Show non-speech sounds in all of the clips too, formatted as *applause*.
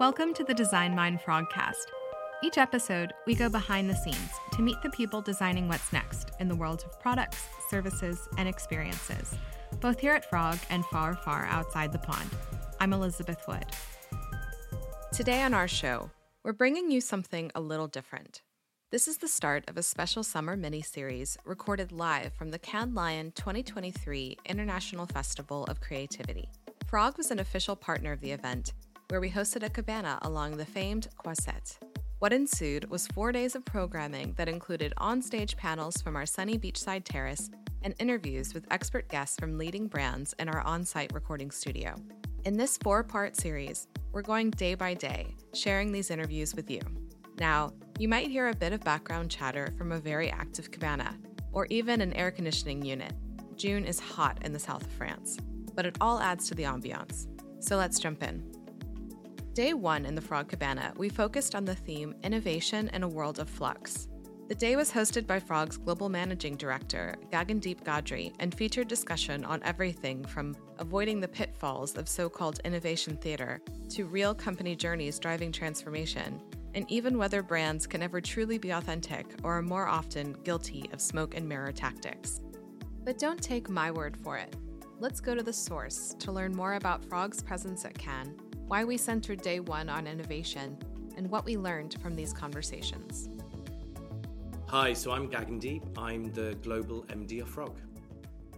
Welcome to the Design Mind Frogcast. Each episode, we go behind the scenes to meet the people designing what's next in the world of products, services, and experiences, both here at Frog and far, far outside the pond. I'm Elizabeth Wood. Today on our show, we're bringing you something a little different. This is the start of a special summer mini series recorded live from the Cannes Lion 2023 International Festival of Creativity. Frog was an official partner of the event, where we hosted a cabana along the famed Croisette. What ensued was four days of programming that included onstage panels from our sunny beachside terrace and interviews with expert guests from leading brands in our on site recording studio. In this four part series, we're going day by day, sharing these interviews with you. Now, you might hear a bit of background chatter from a very active cabana, or even an air conditioning unit. June is hot in the south of France, but it all adds to the ambiance. So let's jump in. Day one in the Frog Cabana, we focused on the theme Innovation in a World of Flux. The day was hosted by Frog's Global Managing Director, Gagandeep Gadri, and featured discussion on everything from avoiding the pitfalls of so called innovation theater to real company journeys driving transformation and even whether brands can ever truly be authentic or are more often guilty of smoke and mirror tactics. But don't take my word for it. Let's go to the source to learn more about Frog's presence at Cannes, why we centered day one on innovation, and what we learned from these conversations. Hi, so I'm Gagandeep. I'm the global MD of Frog.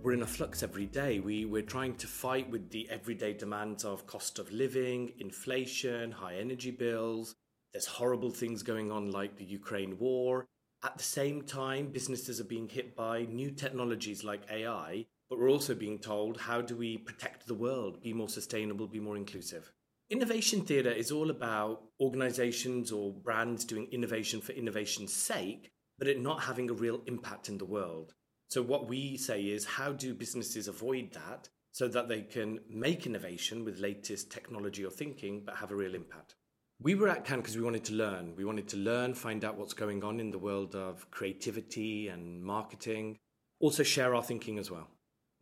We're in a flux every day. We, we're trying to fight with the everyday demands of cost of living, inflation, high energy bills, there's horrible things going on like the Ukraine war. At the same time, businesses are being hit by new technologies like AI, but we're also being told how do we protect the world, be more sustainable, be more inclusive. Innovation theatre is all about organizations or brands doing innovation for innovation's sake, but it not having a real impact in the world. So, what we say is how do businesses avoid that so that they can make innovation with latest technology or thinking, but have a real impact? We were at Cannes because we wanted to learn. We wanted to learn, find out what's going on in the world of creativity and marketing, also share our thinking as well.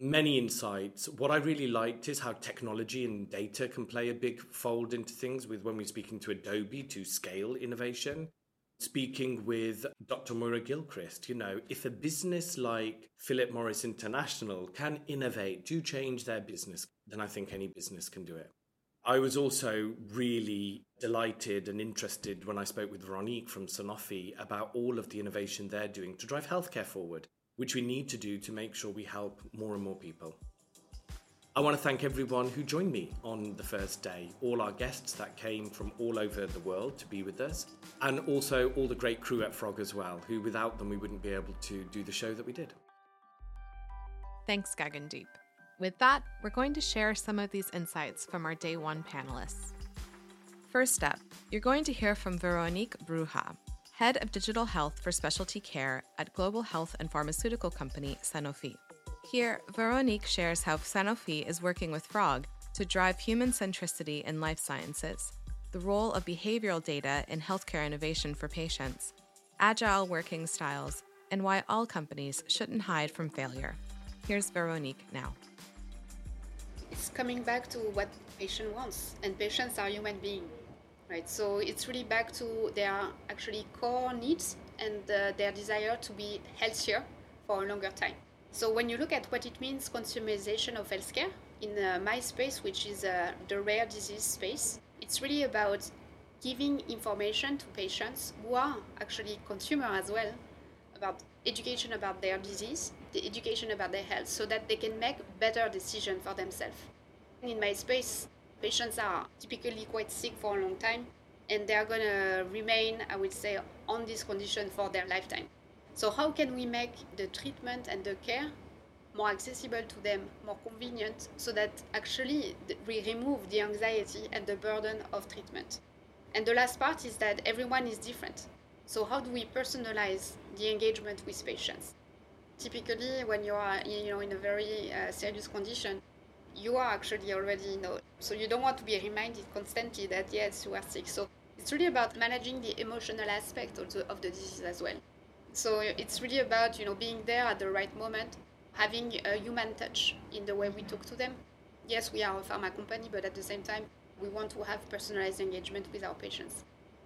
Many insights. What I really liked is how technology and data can play a big fold into things with when we're speaking to Adobe to scale innovation. Speaking with Dr. Moira Gilchrist, you know, if a business like Philip Morris International can innovate, do change their business, then I think any business can do it. I was also really delighted and interested when I spoke with Veronique from Sanofi about all of the innovation they're doing to drive healthcare forward, which we need to do to make sure we help more and more people. I want to thank everyone who joined me on the first day, all our guests that came from all over the world to be with us, and also all the great crew at Frog as well, who without them we wouldn't be able to do the show that we did. Thanks, Gagandeep. With that, we're going to share some of these insights from our day one panelists. First up, you're going to hear from Veronique Bruhat, Head of Digital Health for Specialty Care at global health and pharmaceutical company Sanofi. Here, Veronique shares how Sanofi is working with Frog to drive human centricity in life sciences, the role of behavioral data in healthcare innovation for patients, agile working styles, and why all companies shouldn't hide from failure. Here's Veronique now it's coming back to what patient wants, and patients are human beings, right? So it's really back to their actually core needs and uh, their desire to be healthier for a longer time. So when you look at what it means, consumerization of healthcare in uh, my space, which is uh, the rare disease space, it's really about giving information to patients who are actually consumer as well about education about their disease, the education about their health, so that they can make better decisions for themselves. In my space, patients are typically quite sick for a long time, and they are going to remain, I would say, on this condition for their lifetime. So, how can we make the treatment and the care more accessible to them, more convenient, so that actually we remove the anxiety and the burden of treatment? And the last part is that everyone is different. So how do we personalize the engagement with patients? Typically, when you are you know in a very uh, serious condition, you are actually already know so you don't want to be reminded constantly that yes you are sick. So it's really about managing the emotional aspect of the, of the disease as well. So it's really about you know being there at the right moment, having a human touch in the way we talk to them. Yes, we are a pharma company, but at the same time, We want to have personalized engagement with our patients.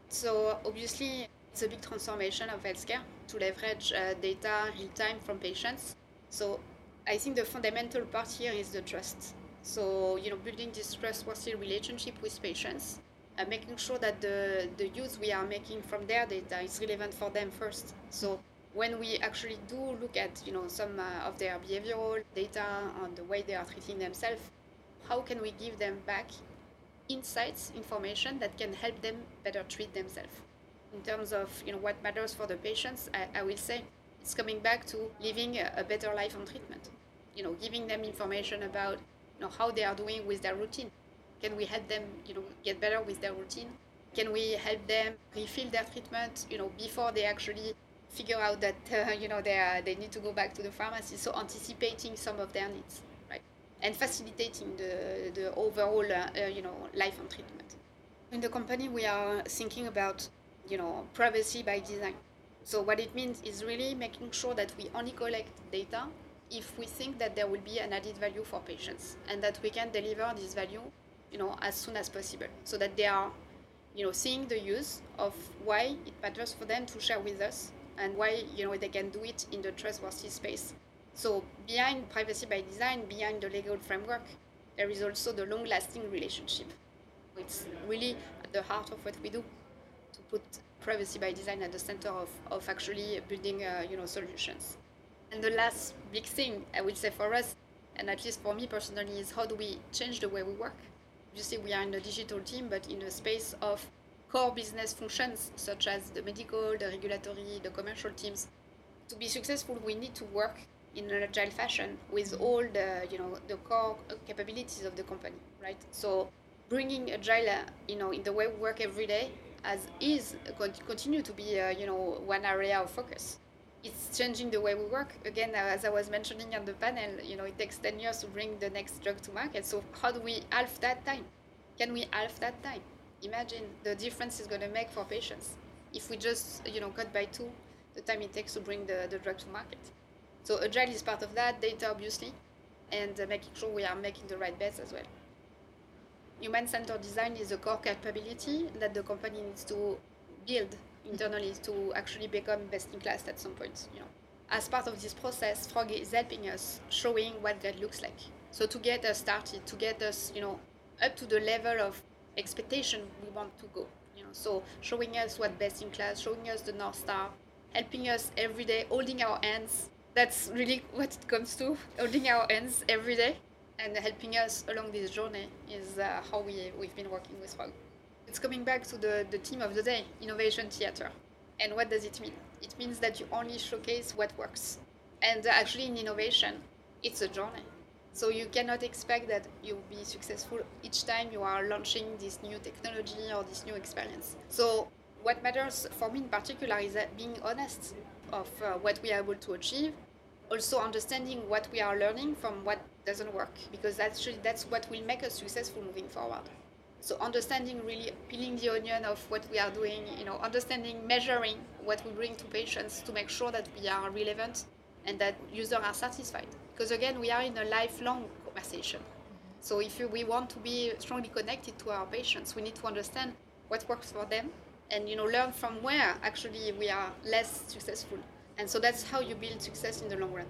So obviously, it's a big transformation of healthcare to leverage uh, data real time from patients. So I think the fundamental part here is the trust. So you know, building this trustworthy relationship with patients, and making sure that the the use we are making from their data is relevant for them first. So when we actually do look at you know some uh, of their behavioral data on the way they are treating themselves, how can we give them back insights, information that can help them better treat themselves? In terms of you know what matters for the patients, I, I will say it's coming back to living a, a better life on treatment. You know, giving them information about know how they are doing with their routine. Can we help them you know get better with their routine? Can we help them refill their treatment you know before they actually figure out that *laughs* uh, you know they are, they need to go back to the pharmacy? So anticipating some of their needs, right, and facilitating the the overall uh, uh, you know life on treatment. In the company, we are thinking about you know privacy by design. So what it means is really making sure that we only collect data if we think that there will be an added value for patients and that we can deliver this value, you know, as soon as possible, so that they are, you know, seeing the use of why it matters for them to share with us and why you know they can do it in the trustworthy space. So behind privacy by design, behind the legal framework, there is also the long-lasting relationship. It's really at the heart of what we do to put privacy by design at the center of, of actually building uh, you know solutions. And the last big thing I would say for us, and at least for me personally, is how do we change the way we work? Obviously, we are in a digital team, but in a space of core business functions such as the medical, the regulatory, the commercial teams. To be successful, we need to work in an agile fashion with all the you know the core capabilities of the company, right? So bringing agile, uh, you know, in the way we work every day, as is continue to be uh, you know one area of focus it's changing the way we work. Again, uh, as I was mentioning on the panel, you know, it takes 10 years to bring the next drug to market. So how do we halve that time? Can we halve that time? Imagine the difference it's going to make for patients if we just, you know, cut by two the time it takes to bring the, the drug to market. So agile is part of that, data obviously, and uh, making sure we are making the right bets as well. Human-centered design is a core capability that the company needs to build internally to actually become best in class at some point. You know, as part of this process, Frog is helping us showing what that looks like. So to get us started, to get us, you know, up to the level of expectation we want to go. You know, so showing us what best in class, showing us the north star, helping us every day, holding our hands. That's really *laughs* what it comes to, holding our hands every day and helping us along this journey is uh, how we, we've been working with Frog. It's coming back to the, the theme of the day innovation theater. And what does it mean? It means that you only showcase what works. And actually, in innovation, it's a journey. So you cannot expect that you'll be successful each time you are launching this new technology or this new experience. So what matters for me in particular is that being honest of uh, what we are able to achieve, also understanding what we are learning from what doesn't work, because actually that's what will make us successful moving forward. So understanding really peeling the onion of what we are doing, you know, understanding, measuring what we bring to patients to make sure that we are relevant and that users are satisfied. Because again, we are in a lifelong conversation. Mm-hmm. So if we want to be strongly connected to our patients, we need to understand what works for them and you know learn from where actually we are less successful. And so that's how you build success in the long run.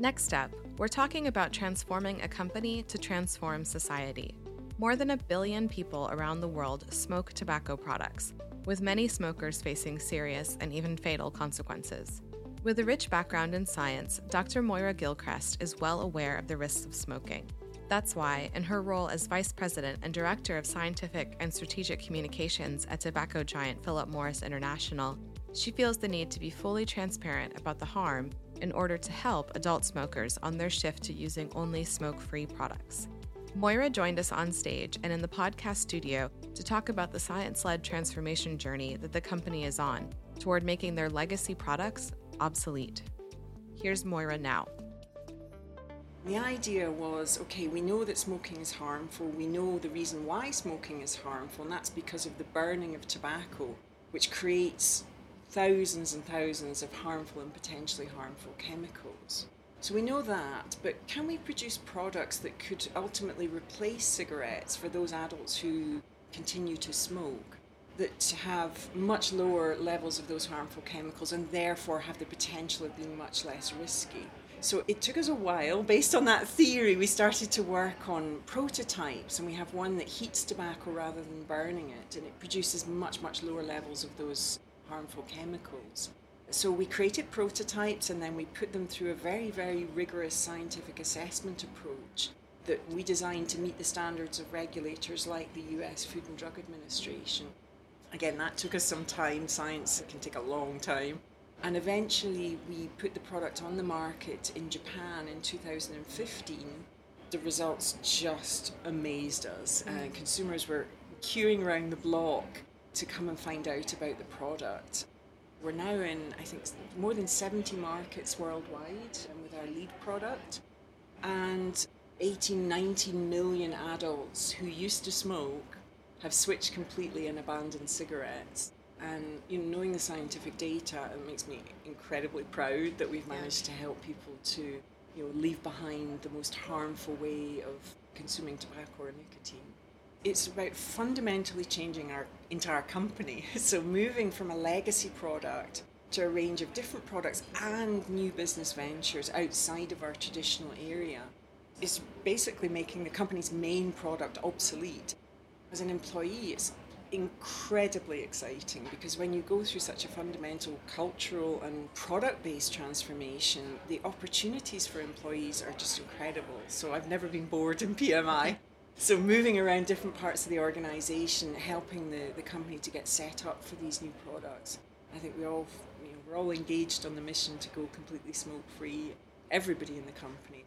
Next up, we're talking about transforming a company to transform society. More than a billion people around the world smoke tobacco products, with many smokers facing serious and even fatal consequences. With a rich background in science, Dr. Moira Gilchrist is well aware of the risks of smoking. That's why, in her role as Vice President and Director of Scientific and Strategic Communications at tobacco giant Philip Morris International, she feels the need to be fully transparent about the harm in order to help adult smokers on their shift to using only smoke free products. Moira joined us on stage and in the podcast studio to talk about the science led transformation journey that the company is on toward making their legacy products obsolete. Here's Moira now. The idea was okay, we know that smoking is harmful, we know the reason why smoking is harmful, and that's because of the burning of tobacco, which creates thousands and thousands of harmful and potentially harmful chemicals. So we know that, but can we produce products that could ultimately replace cigarettes for those adults who continue to smoke? That have much lower levels of those harmful chemicals and therefore have the potential of being much less risky. So it took us a while. Based on that theory, we started to work on prototypes, and we have one that heats tobacco rather than burning it, and it produces much, much lower levels of those harmful chemicals. So we created prototypes and then we put them through a very, very rigorous scientific assessment approach that we designed to meet the standards of regulators like the US Food and Drug Administration. Again, that took us some time. Science can take a long time. And eventually, we put the product on the market in Japan in 2015. The results just amazed us. Uh, consumers were queuing around the block to come and find out about the product. We're now in, I think, more than 70 markets worldwide um, with our lead product. And 18, 19 million adults who used to smoke have switched completely and abandoned cigarettes. And you know, knowing the scientific data, it makes me incredibly proud that we've managed to help people to you know, leave behind the most harmful way of consuming tobacco or nicotine. It's about fundamentally changing our entire company. *laughs* So moving from a legacy product to a range of different products and new business ventures outside of our traditional area is basically making the company's main product obsolete. As an employee, it's incredibly exciting because when you go through such a fundamental cultural and product based transformation, the opportunities for employees are just incredible. So I've never been bored in *laughs* PMI. So moving around different parts of the organisation, helping the, the company to get set up for these new products. I think we all you know, we're all engaged on the mission to go completely smoke free. Everybody in the company.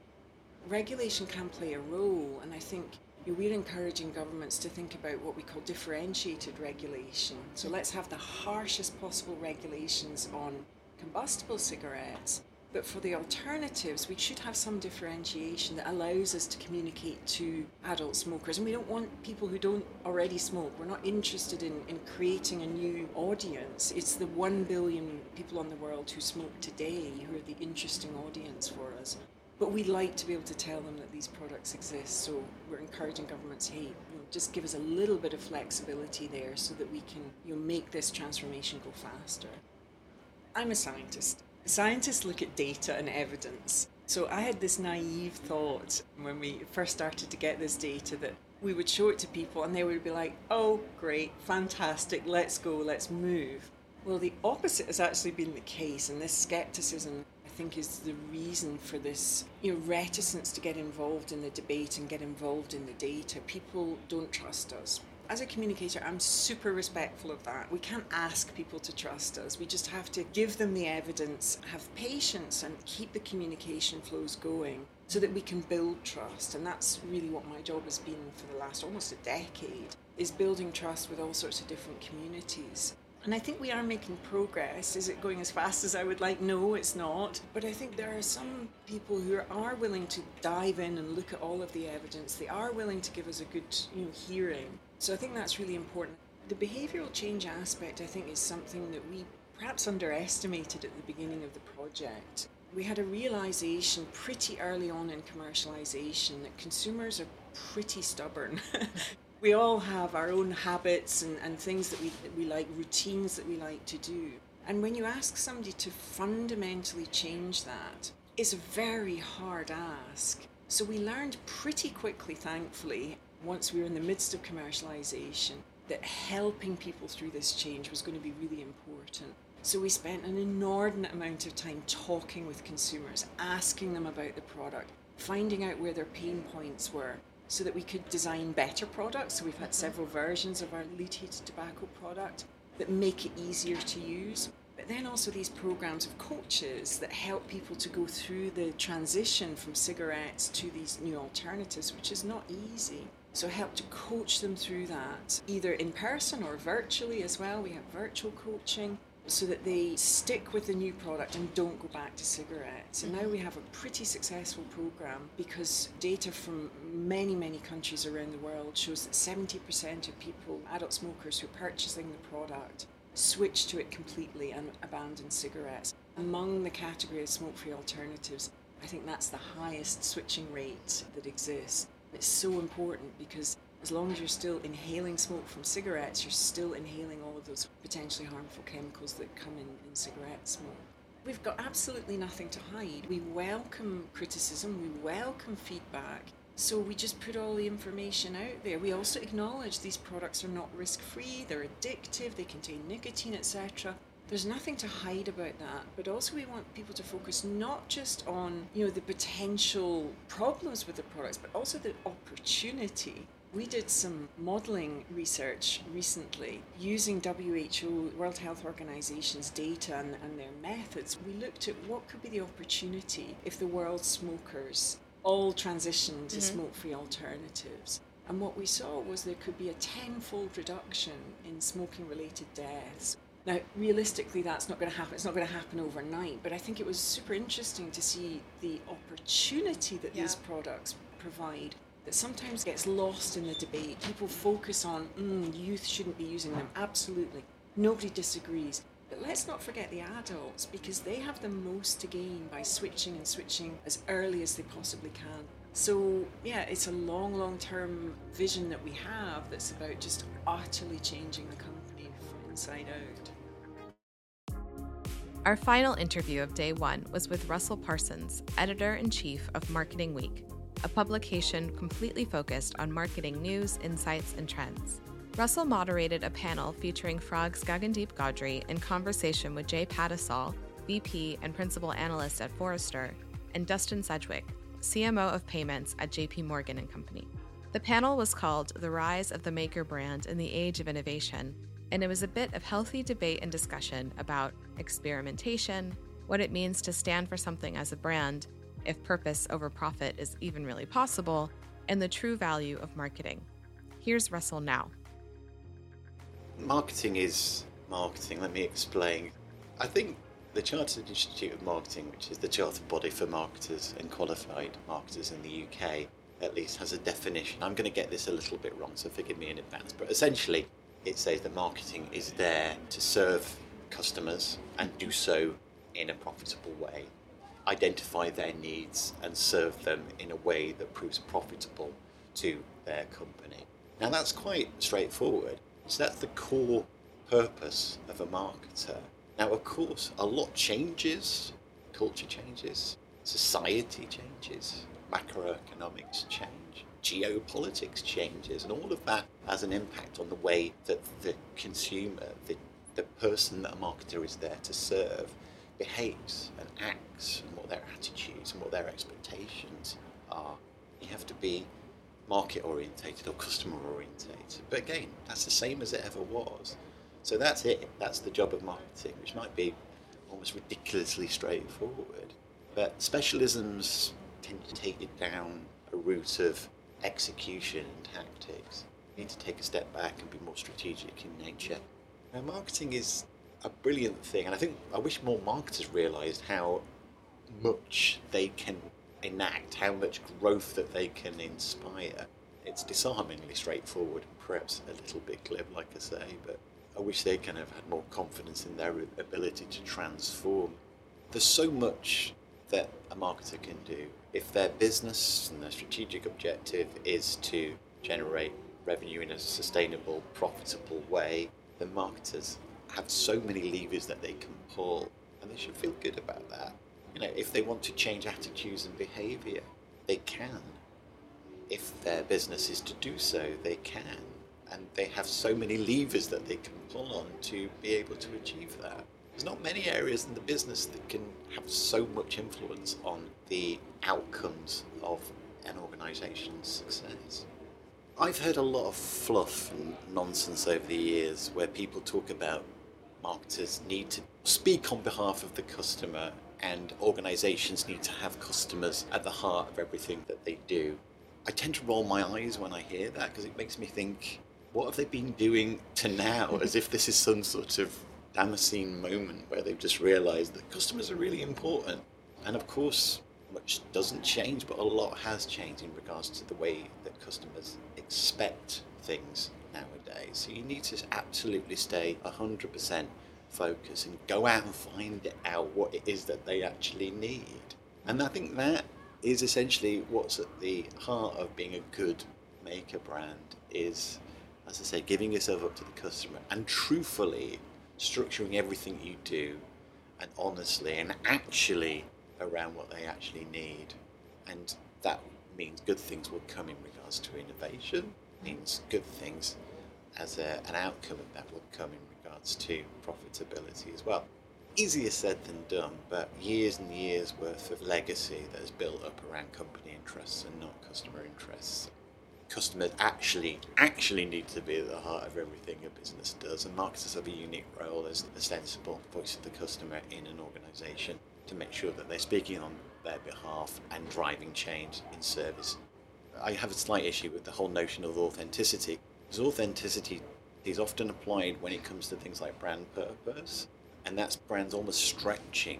Regulation can play a role, and I think we're encouraging governments to think about what we call differentiated regulation. So let's have the harshest possible regulations on combustible cigarettes, but for the alternatives, we should have some differentiation that allows us to communicate to adult smokers. And we don't want people who don't already smoke. We're not interested in, in creating a new audience. It's the one billion people on the world who smoke today who are the interesting audience for us. But we'd like to be able to tell them that these products exist, so we're encouraging governments, hey, you know, just give us a little bit of flexibility there so that we can you know, make this transformation go faster. I'm a scientist. Scientists look at data and evidence. So I had this naive thought when we first started to get this data that we would show it to people and they would be like, oh, great, fantastic, let's go, let's move. Well, the opposite has actually been the case, and this skepticism I think is the reason for this you know reticence to get involved in the debate and get involved in the data. People don't trust us. As a communicator, I'm super respectful of that. We can't ask people to trust us. We just have to give them the evidence, have patience, and keep the communication flows going so that we can build trust. And that's really what my job has been for the last almost a decade, is building trust with all sorts of different communities. And I think we are making progress. Is it going as fast as I would like? No, it's not. But I think there are some people who are willing to dive in and look at all of the evidence. They are willing to give us a good you know, hearing. So I think that's really important. The behavioural change aspect, I think, is something that we perhaps underestimated at the beginning of the project. We had a realization pretty early on in commercialization that consumers are pretty stubborn. *laughs* we all have our own habits and, and things that we, that we like, routines that we like to do. And when you ask somebody to fundamentally change that, it's a very hard ask. So we learned pretty quickly, thankfully, once we were in the midst of commercialization, that helping people through this change was going to be really important. So we spent an inordinate amount of time talking with consumers, asking them about the product, finding out where their pain points were, so that we could design better products. So we've had mm-hmm. several versions of our lead heated tobacco product that make it easier to use. But then also these programs of coaches that help people to go through the transition from cigarettes to these new alternatives, which is not easy. So help to coach them through that, either in person or virtually as well. We have virtual coaching so that they stick with the new product and don't go back to cigarettes. And now we have a pretty successful program because data from many, many countries around the world shows that 70% of people, adult smokers who are purchasing the product, switch to it completely and abandon cigarettes. Among the category of smoke free alternatives, I think that's the highest switching rate that exists. It's so important because as long as you're still inhaling smoke from cigarettes, you're still inhaling all of those potentially harmful chemicals that come in, in cigarette smoke. We've got absolutely nothing to hide. We welcome criticism, we welcome feedback. So we just put all the information out there. We also acknowledge these products are not risk free, they're addictive, they contain nicotine, etc. There's nothing to hide about that, but also we want people to focus not just on, you know, the potential problems with the products, but also the opportunity we did some modelling research recently using WHO, World Health Organization's data and, and, their methods. We looked at what could be the opportunity if the world's smokers all transitioned to mm-hmm. smoke free alternatives. And what we saw was there could be a tenfold reduction in smoking related deaths. Now, realistically, that's not going to happen. It's not going to happen overnight, but I think it was super interesting to see the opportunity that yeah. these products provide that sometimes gets lost in the debate. People focus on mm, youth shouldn't be using them. Absolutely. Nobody disagrees. But let's not forget the adults because they have the most to gain by switching and switching as early as they possibly can. So, yeah, it's a long, long term vision that we have that's about just utterly changing the company from inside out. Our final interview of day one was with Russell Parsons, editor in chief of Marketing Week, a publication completely focused on marketing news, insights, and trends. Russell moderated a panel featuring Frog's Gagandeep Gadri in conversation with Jay Pattisall, VP and Principal Analyst at Forrester, and Dustin Sedgwick, CMO of Payments at JP Morgan and Company. The panel was called The Rise of the Maker Brand in the Age of Innovation, and it was a bit of healthy debate and discussion about experimentation, what it means to stand for something as a brand, if purpose over profit is even really possible, and the true value of marketing. Here's Russell now. Marketing is marketing. Let me explain. I think the Chartered Institute of Marketing, which is the chartered body for marketers and qualified marketers in the UK, at least has a definition. I'm going to get this a little bit wrong, so forgive me in advance. But essentially, it says that marketing is there to serve customers and do so in a profitable way identify their needs and serve them in a way that proves profitable to their company. Now, that's quite straightforward. So, that's the core purpose of a marketer. Now, of course, a lot changes, culture changes, society changes, macroeconomics change, geopolitics changes, and all of that has an impact on the way that the consumer, the, the person that a marketer is there to serve, behaves and acts and what their attitudes and what their expectations are. You have to be market orientated or customer orientated. But again, that's the same as it ever was. So that's it. That's the job of marketing, which might be almost ridiculously straightforward. But specialisms tend to take it down a route of execution tactics. You need to take a step back and be more strategic in nature. Now, marketing is a brilliant thing, and I think I wish more marketers realised how much they can enact, how much growth that they can inspire. It's disarmingly straightforward, and perhaps a little bit glib, like I say, but I wish they kind of had more confidence in their ability to transform. There's so much that a marketer can do. If their business and their strategic objective is to generate revenue in a sustainable, profitable way, then marketers have so many levers that they can pull, and they should feel good about that. You know, if they want to change attitudes and behaviour, they can. If their business is to do so, they can. And they have so many levers that they can pull on to be able to achieve that. There's not many areas in the business that can have so much influence on the outcomes of an organisation's success. I've heard a lot of fluff and nonsense over the years where people talk about marketers need to speak on behalf of the customer and organizations need to have customers at the heart of everything that they do. I tend to roll my eyes when I hear that because it makes me think, what have they been doing to now as if this is some sort of Damascene moment where they've just realized that customers are really important. And of course, much doesn't change, but a lot has changed in regards to the way that customers expect things nowadays. So you need to absolutely stay 100% focused and go out and find out what it is that they actually need. And I think that is essentially what's at the heart of being a good maker brand is, as I say, giving yourself up to the customer and truthfully structuring everything you do and honestly and actually around what they actually need. And that means good things will come in regards to innovation, mm-hmm. means good things as a, an outcome of that will come in regards to profitability as well. Easier said than done, but years and years worth of legacy that is built up around company interests and not customer interests. Customers actually actually need to be at the heart of everything a business does, and marketers have a unique role as the sensible voice of the customer in an organisation to make sure that they're speaking on their behalf and driving change in service. I have a slight issue with the whole notion of authenticity, because authenticity is often applied when it comes to things like brand purpose, and that's brands almost stretching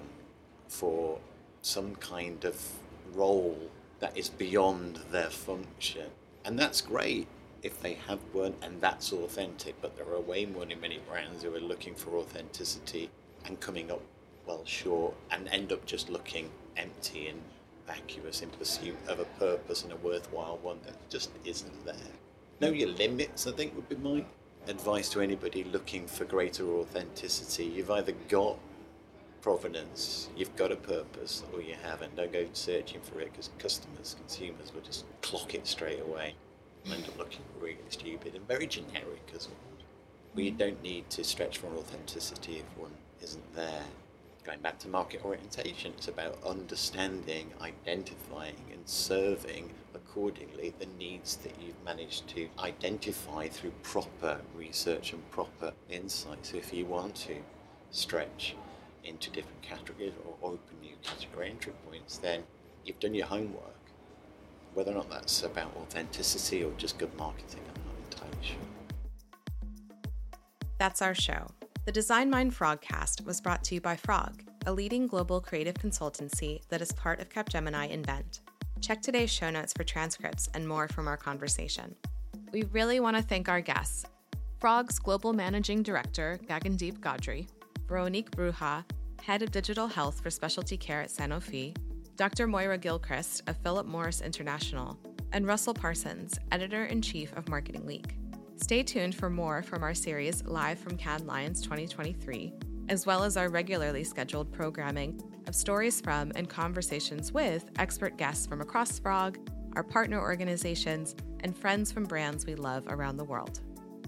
for some kind of role that is beyond their function. And that's great if they have one and that's authentic, but there are way more in many brands who are looking for authenticity and coming up well short and end up just looking empty and vacuous in pursuit of a purpose and a worthwhile one that just isn't there. Know your limits, I think, would be my advice to anybody looking for greater authenticity. You've either got provenance, you've got a purpose, or you haven't. Don't go searching for it because customers, consumers will just clock it straight away and end up looking really stupid and very generic as well. You don't need to stretch for authenticity if one isn't there going back to market orientation, it's about understanding, identifying, and serving accordingly the needs that you've managed to identify through proper research and proper insight. So, if you want to stretch into different categories or open new category entry points, then you've done your homework. Whether or not that's about authenticity or just good marketing, I'm not entirely sure. That's our show. The Design Mind Frogcast was brought to you by Frog, a leading global creative consultancy that is part of Capgemini Invent. Check today's show notes for transcripts and more from our conversation. We really want to thank our guests Frog's Global Managing Director, Gagandeep Gadri, Veronique Bruhat, Head of Digital Health for Specialty Care at Sanofi, Dr. Moira Gilchrist of Philip Morris International, and Russell Parsons, Editor in Chief of Marketing Week. Stay tuned for more from our series Live from Cannes Lions 2023, as well as our regularly scheduled programming of stories from and conversations with expert guests from across Frog, our partner organizations, and friends from brands we love around the world.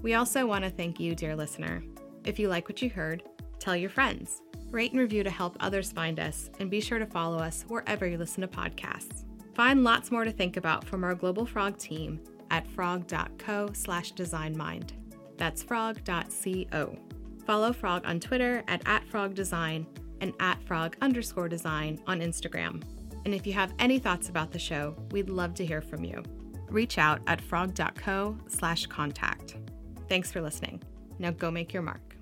We also want to thank you, dear listener. If you like what you heard, tell your friends, rate and review to help others find us, and be sure to follow us wherever you listen to podcasts. Find lots more to think about from our Global Frog team at frog.co slash designmind. That's frog.co. Follow Frog on Twitter at, at frogdesign and at frog underscore design on Instagram. And if you have any thoughts about the show, we'd love to hear from you. Reach out at frog.co slash contact. Thanks for listening. Now go make your mark.